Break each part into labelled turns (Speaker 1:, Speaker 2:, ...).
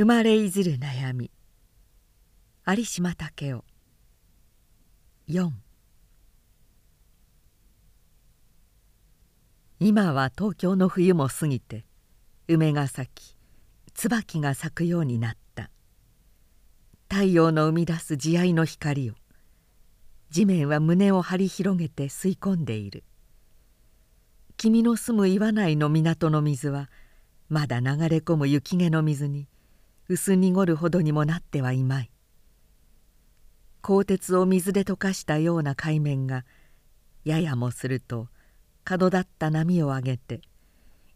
Speaker 1: 生まれいずる悩み。有島武雄。4今は東京の冬も過ぎて梅が咲き椿が咲くようになった。太陽の生み出す慈愛の光を地面は胸を張り広げて吸い込んでいる。君の住む岩内の港の水はまだ流れ込む雪気の水に薄濁るほどにもなってはいまい。鋼鉄を水で溶かしたような海面がややもすると角立った波を上げて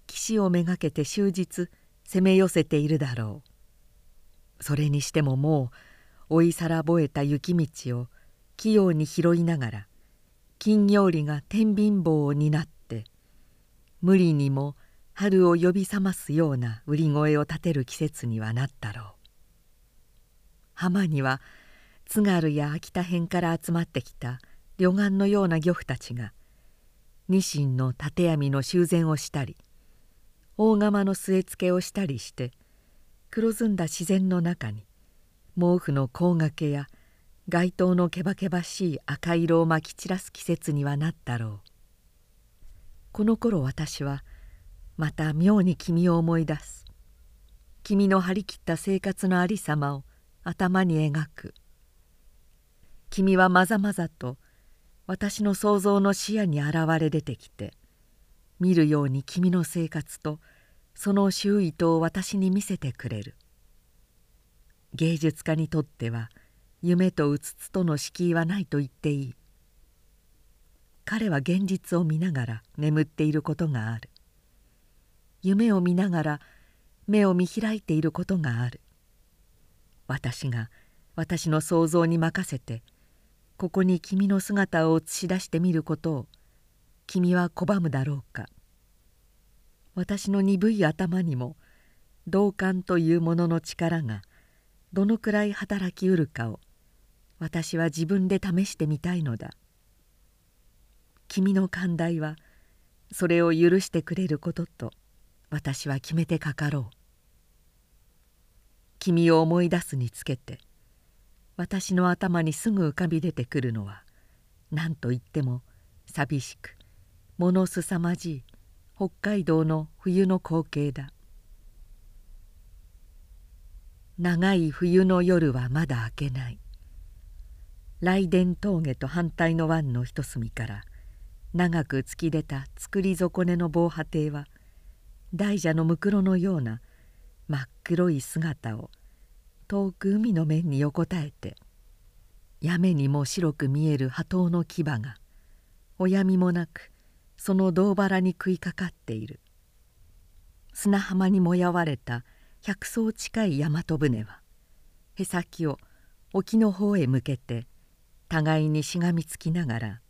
Speaker 1: 岸をめがけて終日攻め寄せているだろう。それにしてももう追いさらぼえた雪道を器用に拾いながら金魚売りが天秤棒を担って無理にも春を呼び覚ますような売り声を立てる季節にはなったろう。浜には津軽や秋田辺から集まってきた旅岸のような漁夫たちがニシンの縦網の修繕をしたり大釜の据え付けをしたりして黒ずんだ自然の中に毛布の甲掛けや街灯のけばけばしい赤色をまき散らす季節にはなったろう。この頃私はまた妙に君を思い出す。君の張り切った生活のありさまを頭に描く。君はまざまざと私の想像の視野に現れ出てきて見るように君の生活とその周囲とを私に見せてくれる。芸術家にとっては夢とうつつとの敷居はないと言っていい。彼は現実を見ながら眠っていることがある。夢を見ながら目を見開いていることがある。私が私の想像に任せてここに君の姿を映し出してみることを君は拒むだろうか。私の鈍い頭にも同感というものの力がどのくらい働きうるかを私は自分で試してみたいのだ。君の寛大はそれを許してくれることと私は決めてかかろう。君を思い出すにつけて私の頭にすぐ浮かび出てくるのは何と言っても寂しく物すさまじい北海道の冬の光景だ。長い冬の夜はまだ明けない。雷電峠と反対の湾の一隅から長く突き出た造り損ねの防波堤は大蛇のむくろのような真っ黒い姿を遠く海の面に横たえてやめにも白く見える波頭の牙がおやみもなくその胴腹に食いかかっている砂浜にもやわれた百艘近い大和船はへさきを沖の方へ向けて互いにしがみつきながら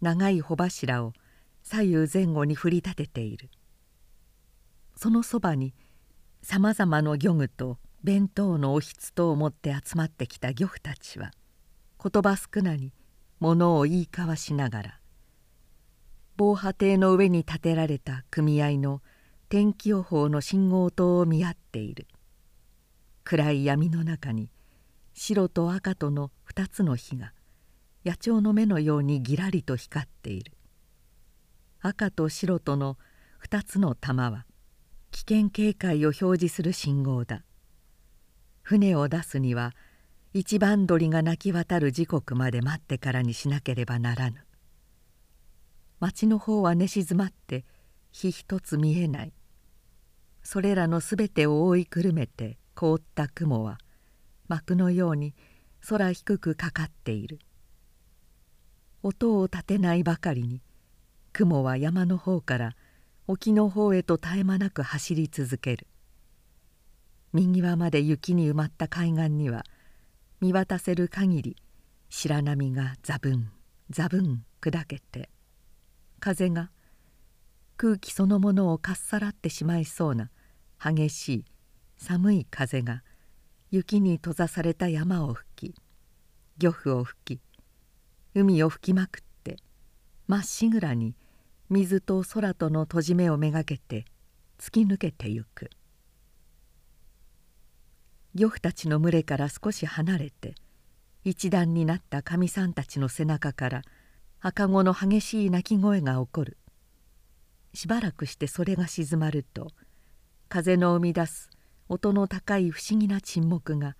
Speaker 1: 長い帆柱を左右前後に振り立てている。そのそばにさまざまの漁具と弁当のおひつとを持って集まってきた漁夫たちは言葉少なに物を言い交わしながら防波堤の上に建てられた組合の天気予報の信号灯を見合っている。暗い闇の中に白と赤との2つの火が野鳥の目のようにぎらりと光っている。赤と白との2つの玉は危険警戒を表示する信号だ。船を出すには一番鳥が鳴き渡る時刻まで待ってからにしなければならぬ。町の方は寝静まって火一つ見えない。それらのすべてを覆いくるめて凍った雲は幕のように空低くかかっている。音を立てないばかりに雲は山の方から沖の方へと絶え間なく走り続ける。右側まで雪に埋まった海岸には見渡せる限り白波がザブンザブン砕けて風が空気そのものをかっさらってしまいそうな激しい寒い風が雪に閉ざされた山を吹き漁夫を吹き海を吹きまくってまっしぐらに水と空との閉じ目をめがけて突き抜けてゆく。漁夫たちの群れから少し離れて一段になったかみさんたちの背中から赤子の激しい鳴き声が起こる。しばらくしてそれが静まると風の生み出す音の高い不思議な沈黙が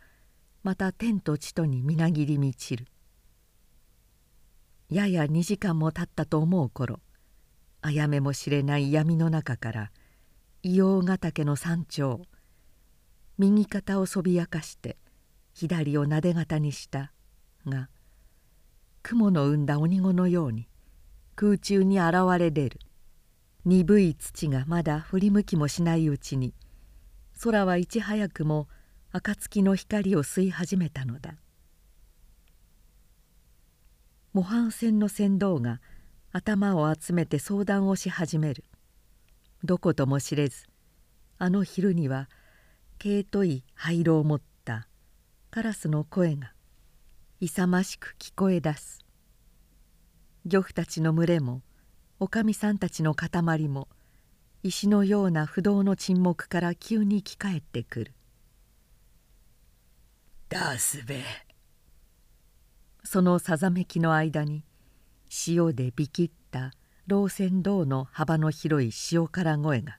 Speaker 1: また天と地とにみなぎり満ちる。やや2時間も経ったと思う頃あやめもしれない闇の中から硫黄ヶ岳の山頂右肩をそびやかして左をなで型にしたが雲の生んだ鬼子のように空中に現れ出る。鈍い土がまだ振り向きもしないうちに空はいち早くも暁の光を吸い始めたのだ。模範船の船頭が頭を集めて相談をし始める。どことも知れずあの昼には毛とい灰色を持ったカラスの声が勇ましく聞こえ出す。漁夫たちの群れもおかみさんたちの塊も石のような不動の沈黙から急に聞返ってくる「
Speaker 2: ダースベ
Speaker 1: そのさざめきの間に潮でびきった老船道の幅の広い潮から声が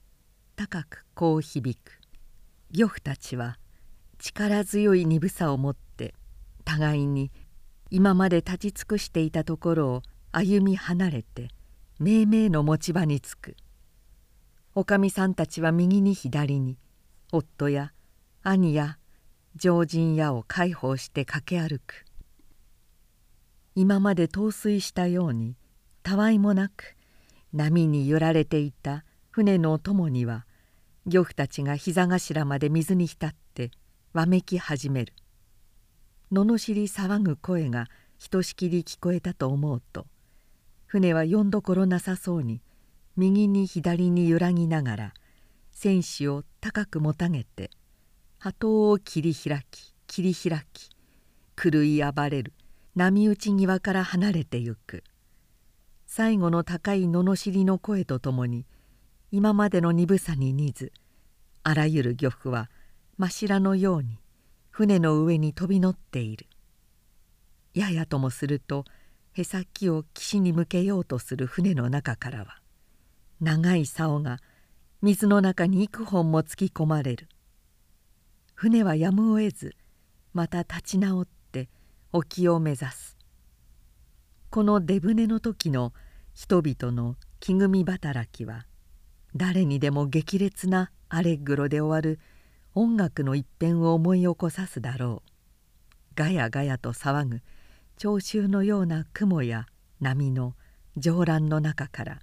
Speaker 1: 高くこう響く。漁夫たちは力強い鈍さを持って互いに今まで立ち尽くしていたところを歩み離れて命名の持ち場につく。おかみさんたちは右に左に夫や兄や常人やを介抱して駆け歩く。今まで陶酔したようにたわいもなく波に揺られていた船の友には漁夫たちが膝頭まで水に浸ってわめき始める。罵り騒ぐ声がひとしきり聞こえたと思うと船はよんどころなさそうに右に左に揺らぎながら船首を高くもたげて波頭を切り開き切り開き狂い暴れる。波打ち際から離れてゆく。最後の高い罵りの声とともに今までの鈍さに似ずあらゆる漁夫は真白のように船の上に飛び乗っている。ややともするとへさきを岸に向けようとする船の中からは長い竿が水の中に幾本も突き込まれる。船はやむを得ずまた立ち直って沖を目指す。この出船の時の人々の木組み働きは誰にでも激烈なアレグロで終わる音楽の一辺を思い起こさすだろう。ガヤガヤと騒ぐ聴衆のような雲や波の上乱の中から。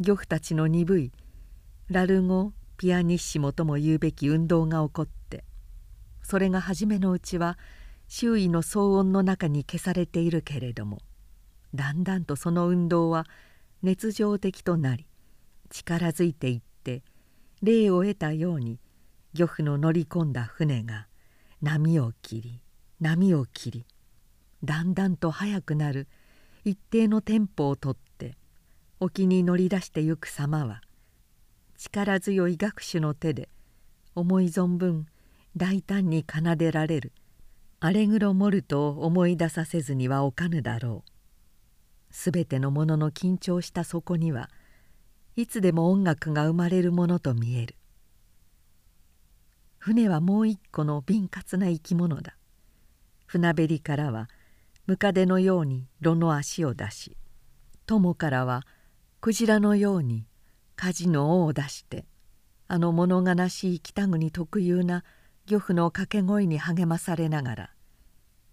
Speaker 1: 漁夫たちの鈍いラルゴ・ピアニッシモとも言うべき運動が起こってそれが初めのうちは周囲の騒音の中に消されているけれどもだんだんとその運動は熱情的となり力づいていって霊を得たように漁夫の乗り込んだ船が波を切り波を切りだんだんと速くなる一定のテンポをとって沖に乗り出してゆく様は力強い学手の手で思い存分大胆に奏でられる。アレグロ・モルトを思い出させずにはおかぬだろう。すべてのものの緊張した底にはいつでも音楽が生まれるものと見える。船はもう一個の敏捷な生き物だ。船べりからはムカデのように炉の足を出し友からはクジラのように舵の尾を出してあの物悲しい北国特有な漁夫の掛け声に励まされながら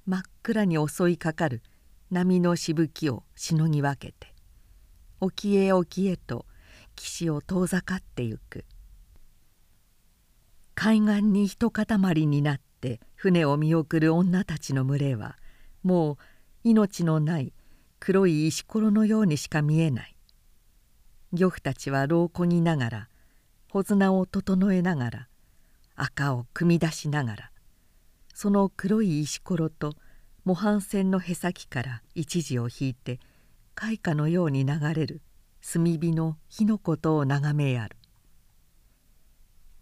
Speaker 1: 真っ暗に襲いかかる波のしぶきをしのぎ分けて沖へ沖へと岸を遠ざかってゆく。海岸に一塊になって船を見送る女たちの群れはもう命のない黒い石ころのようにしか見えない。漁夫たちは牢こぎながら穂綱を整えながら赤を組み出しながらその黒い石ころと模範船のへさきから一時を引いて開花のように流れる炭火の火のことを眺めやる。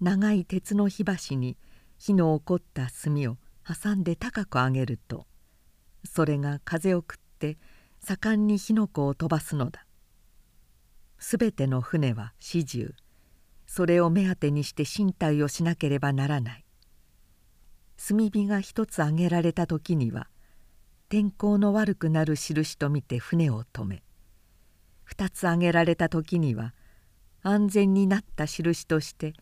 Speaker 1: 長い鉄の火箸に火の起こった炭を挟んで高く上げるとそれが風を食って盛んに火の粉を飛ばすのだ。すべての船は始終それを目当てにして身体をしなければならない。炭火が一つ上げられた時には天候の悪くなる印と見て船を止め二つ上げられた時には安全になった印として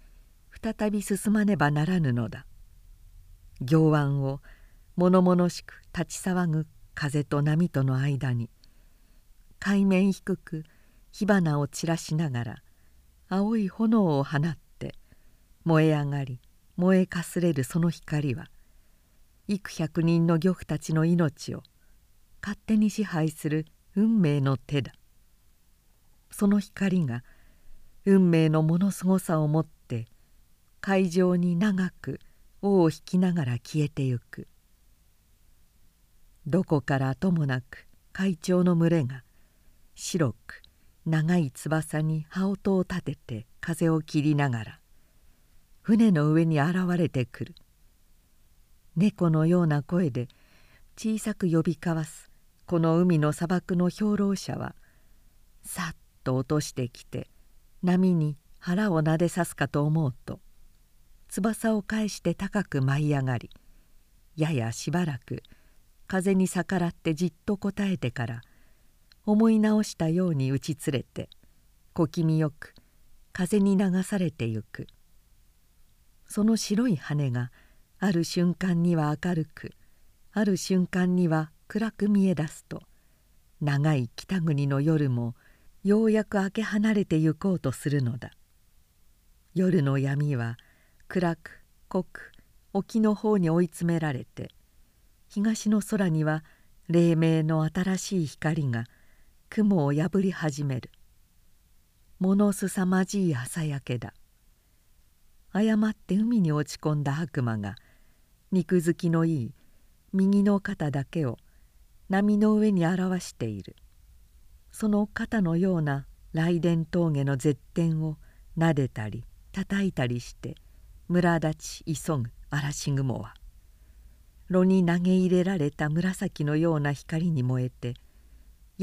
Speaker 1: 再び進まねばならぬのだ。行湾を物々しく立ち騒ぐ風と波との間に海面低く火花を散らしながら青い炎を放って燃え上がり燃えかすれるその光は幾百人の漁夫たちの命を勝手に支配する運命の手だ。その光が運命のものすごさをもって海上に長く尾を引きながら消えてゆく。どこからともなく海鳥の群れが白く長い翼に羽音を立てて風を切りながら船の上に現れてくる。猫のような声で小さく呼び交わすこの海の砂漠の兵糧者はさっと落としてきて波に腹をなでさすかと思うと翼を返して高く舞い上がりややしばらく風に逆らってじっと答えてから思い直したように打ち連れて小気味よく風に流されてゆく。その白い羽がある瞬間には明るくある瞬間には暗く見え出すと長い北国の夜もようやく明け離れてゆこうとするのだ。夜の闇は暗く濃く沖の方に追い詰められて東の空には黎明の新しい光が雲を破り始める。ものすさまじい朝焼けだ。誤って海に落ち込んだ悪魔が肉付きのいい右の肩だけを波の上に表している。その肩のような雷電峠の絶点を撫でたり叩いたりして村立ち急ぐ嵐雲は炉に投げ入れられた紫のような光に燃えて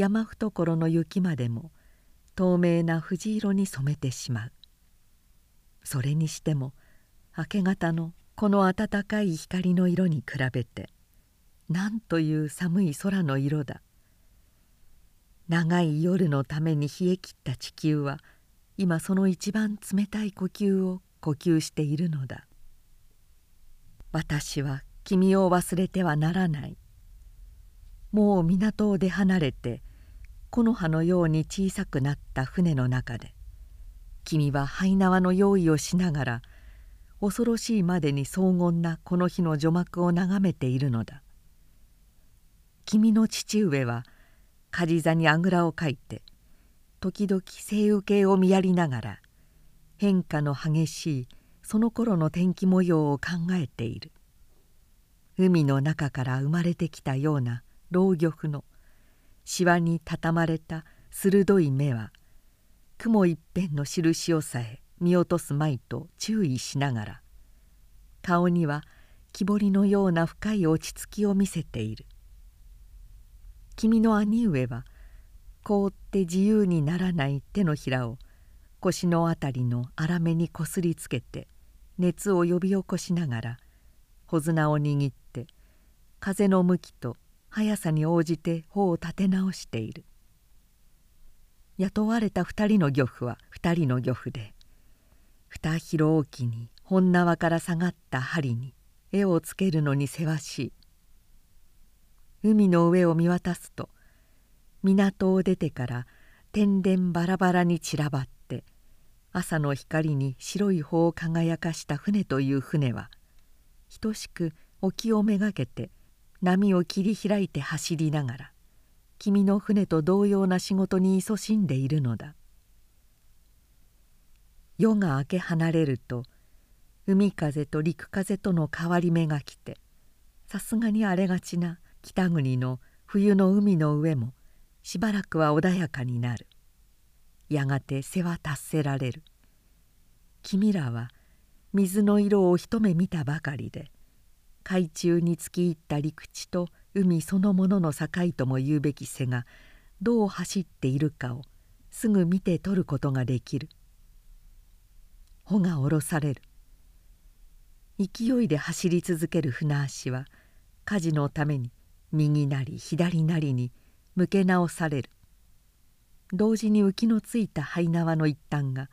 Speaker 1: 山懐の雪までも透明な藤色に染めてしまう。それにしても明け方のこの暖かい光の色に比べてなんという寒い空の色だ。長い夜のために冷え切った地球は今その一番冷たい呼吸を呼吸しているのだ。私は君を忘れてはならない。もう港を出離れて木の葉のように小さくなった船の中で君は灰縄の用意をしながら恐ろしいまでに荘厳なこの日の除幕を眺めているのだ。君の父上は梶座にあぐらをかいて時々西雨系を見やりながら変化の激しいその頃の天気模様を考えている。海の中から生まれてきたような老漁夫のしわに畳まれた鋭い目は雲一辺の印をさえ見落とすまいと注意しながら顔には木彫りのような深い落ち着きを見せている。君の兄上は凍って自由にならない手のひらを腰のあたりの粗めにこすりつけて熱を呼び起こしながら穂綱を握って風の向きと速さに応じて帆を立て直している。雇われた2人の漁夫は2人の漁夫で二広大きに本縄から下がった針に絵をつけるのにせわしい。海の上を見渡すと港を出てから天然バラバラに散らばって朝の光に白い帆を輝かした船という船は等しく沖をめがけて波を切り開いて走りながら君の船と同様な仕事に勤しんでいるのだ。夜が明け離れると海風と陸風との変わり目が来てさすがに荒れがちな北国の冬の海の上もしばらくは穏やかになる。やがて背は達せられる。君らは水の色を一目見たばかりで海中に突き入った陸地と海そのものの境とも言うべき背がどう走っているかをすぐ見て取ることができる。帆が下ろされる。勢いで走り続ける船足は舵のために右なり左なりに向け直される。同時に浮きのついた灰縄の一端が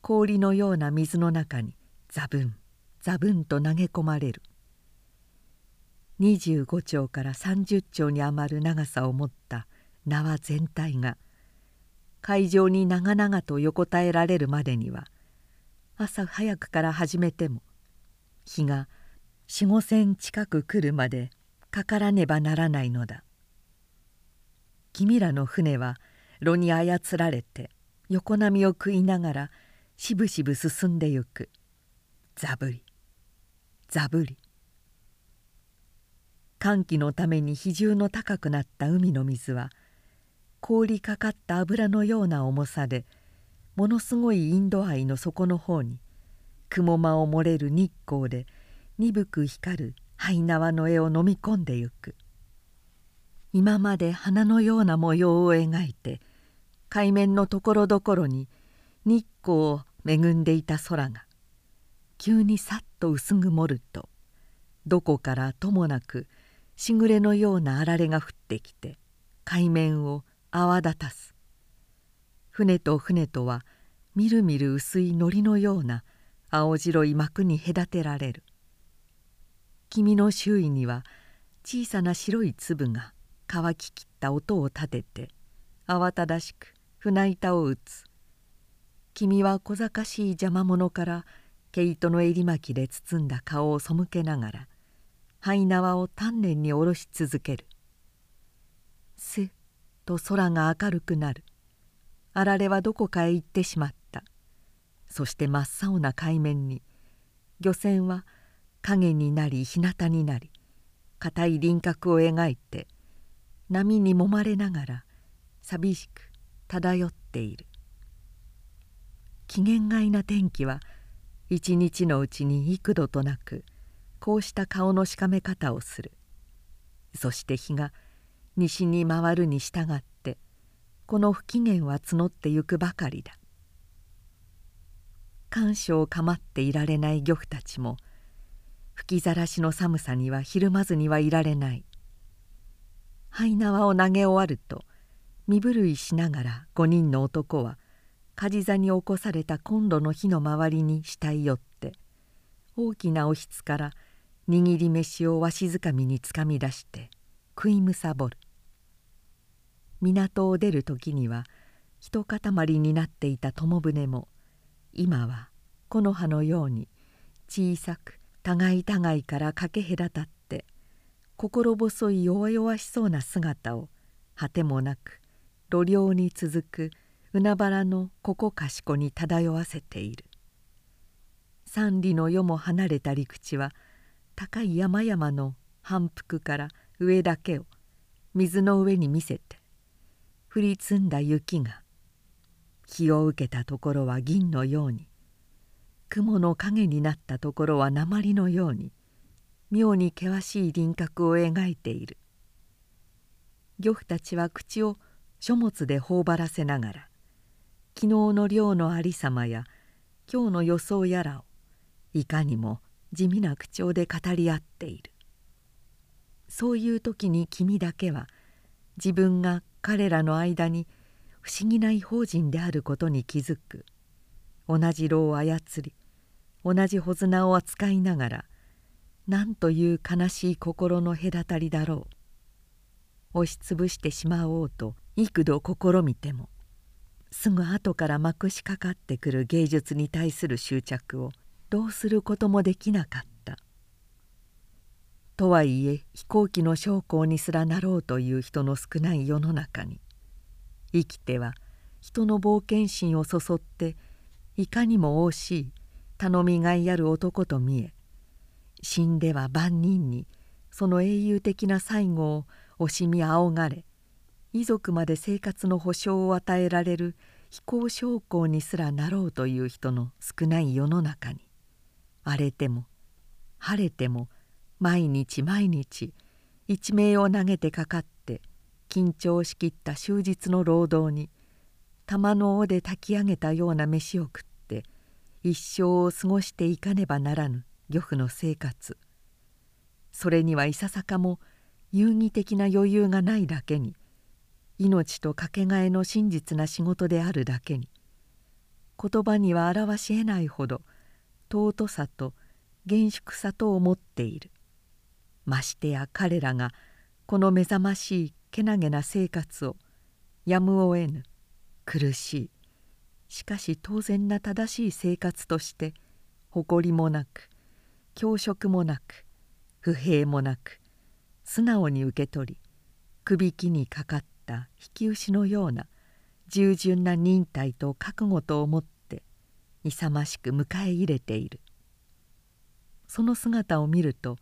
Speaker 1: 氷のような水の中にザブンザブンと投げ込まれる。25丁から30丁に余る長さを持った縄全体が海上に長々と横たえられるまでには朝早くから始めても日が4 5千近く来るまでかからねばならないのだ。君らの船は炉に操られて横波を食いながらしぶしぶ進んでゆく。ザブリザブリ寒気のために比重の高くなった海の水は凍りかかった油のような重さでものすごいインド愛の底の方に雲間を漏れる日光で鈍く光る灰縄の絵を飲み込んでゆく。今まで花のような模様を描いて海面のところどころに日光を恵んでいた空が急にさっと薄曇るとどこからともなくしぐれのようなあられが降ってきて海面を泡立たす。船と船とはみるみる薄い糊のような青白い膜に隔てられる。君の周囲には小さな白い粒が乾ききった音を立てて慌ただしく船板を打つ。君は小賢しい邪魔者から毛糸の襟巻きで包んだ顔を背けながら灰縄を丹念に下ろし続ける。すっと空が明るくなる。あられはどこかへ行ってしまった。そして真っ青な海面に漁船は影になり日向になり硬い輪郭を描いて波にもまれながら寂しく漂っている。機嫌がいな天気は一日のうちに幾度となくこうした顔のしかめ方をする。そして日が西に回るに従ってこの不機嫌は募ってゆくばかりだ。感傷を構っていられない漁夫たちも吹きざらしの寒さにはひるまずにはいられない。灰縄を投げ終わると身震いしながら5人の男は梶座に起こされたコンロの火の周りに慕い寄って大きなおひつから握り飯をわしづかみにつかみ出して食いむさぼる。港を出る時には一塊になっていた友船も今は木の葉のように小さく互い互いからかけ隔たって心細い弱々しそうな姿を果てもなく路両に続く海原のここかしこに漂わせている。三里の世も離れた陸地は高い山々の反復から上だけを水の上に見せて降り積んだ雪が日を受けたところは銀のように雲の影になったところは鉛のように妙に険しい輪郭を描いている。漁夫たちは口を書物で頬張らせながら昨日の漁のありさまや今日の予想やらをいかにも地味な口調で語り合っている。そういう時に君だけは自分が彼らの間に不思議な異邦人であることに気づく。同じ炉を操り同じ穂綱を扱いながら何という悲しい心の隔たりだろう。押しつぶしてしまおうと幾度試みてもすぐ後からまくしかかってくる芸術に対する執着をどうすることもできなかった。とはいえ飛行機の将校にすらなろうという人の少ない世の中に生きては人の冒険心をそそっていかにも惜しい頼みがいある男と見え死んでは万人にその英雄的な最後を惜しみ仰がれ遺族まで生活の保障を与えられる非行将校にすらなろうという人の少ない世の中に。荒れても晴れても毎日毎日一命を投げてかかって緊張しきった終日の労働に玉の尾で炊き上げたような飯を食って一生を過ごしていかねばならぬ漁夫の生活。それにはいささかも遊戯的な余裕がないだけに命とかけがえの真実な仕事であるだけに言葉には表しえないほど尊さと厳粛さと思っている。ましてや彼らがこの目覚ましいけなげな生活をやむをえぬ。苦しい。しかし当然な正しい生活として誇りもなく教職もなく不平もなく素直に受け取りくびきにかかった引き牛のような従順な忍耐と覚悟と思って勇ましく迎え入れている。その姿を見ると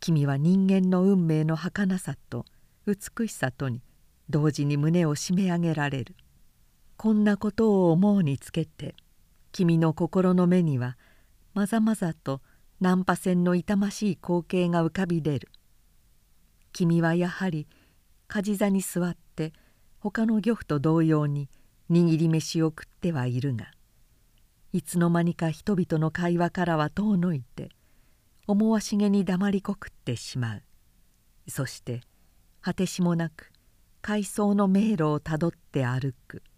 Speaker 1: 君は人間の運命の儚さと美しさとに同時に胸を締め上げられる。こんなことを思うにつけて君の心の目にはまざまざと難破船の痛ましい光景が浮かび出る。君はやはり梶座に座って他の漁夫と同様に握り飯を食ってはいるがいつの間にか人々の会話からは遠のいて思わしげに黙りこくってしまう。そして果てしもなく階層の迷路をたどって歩く「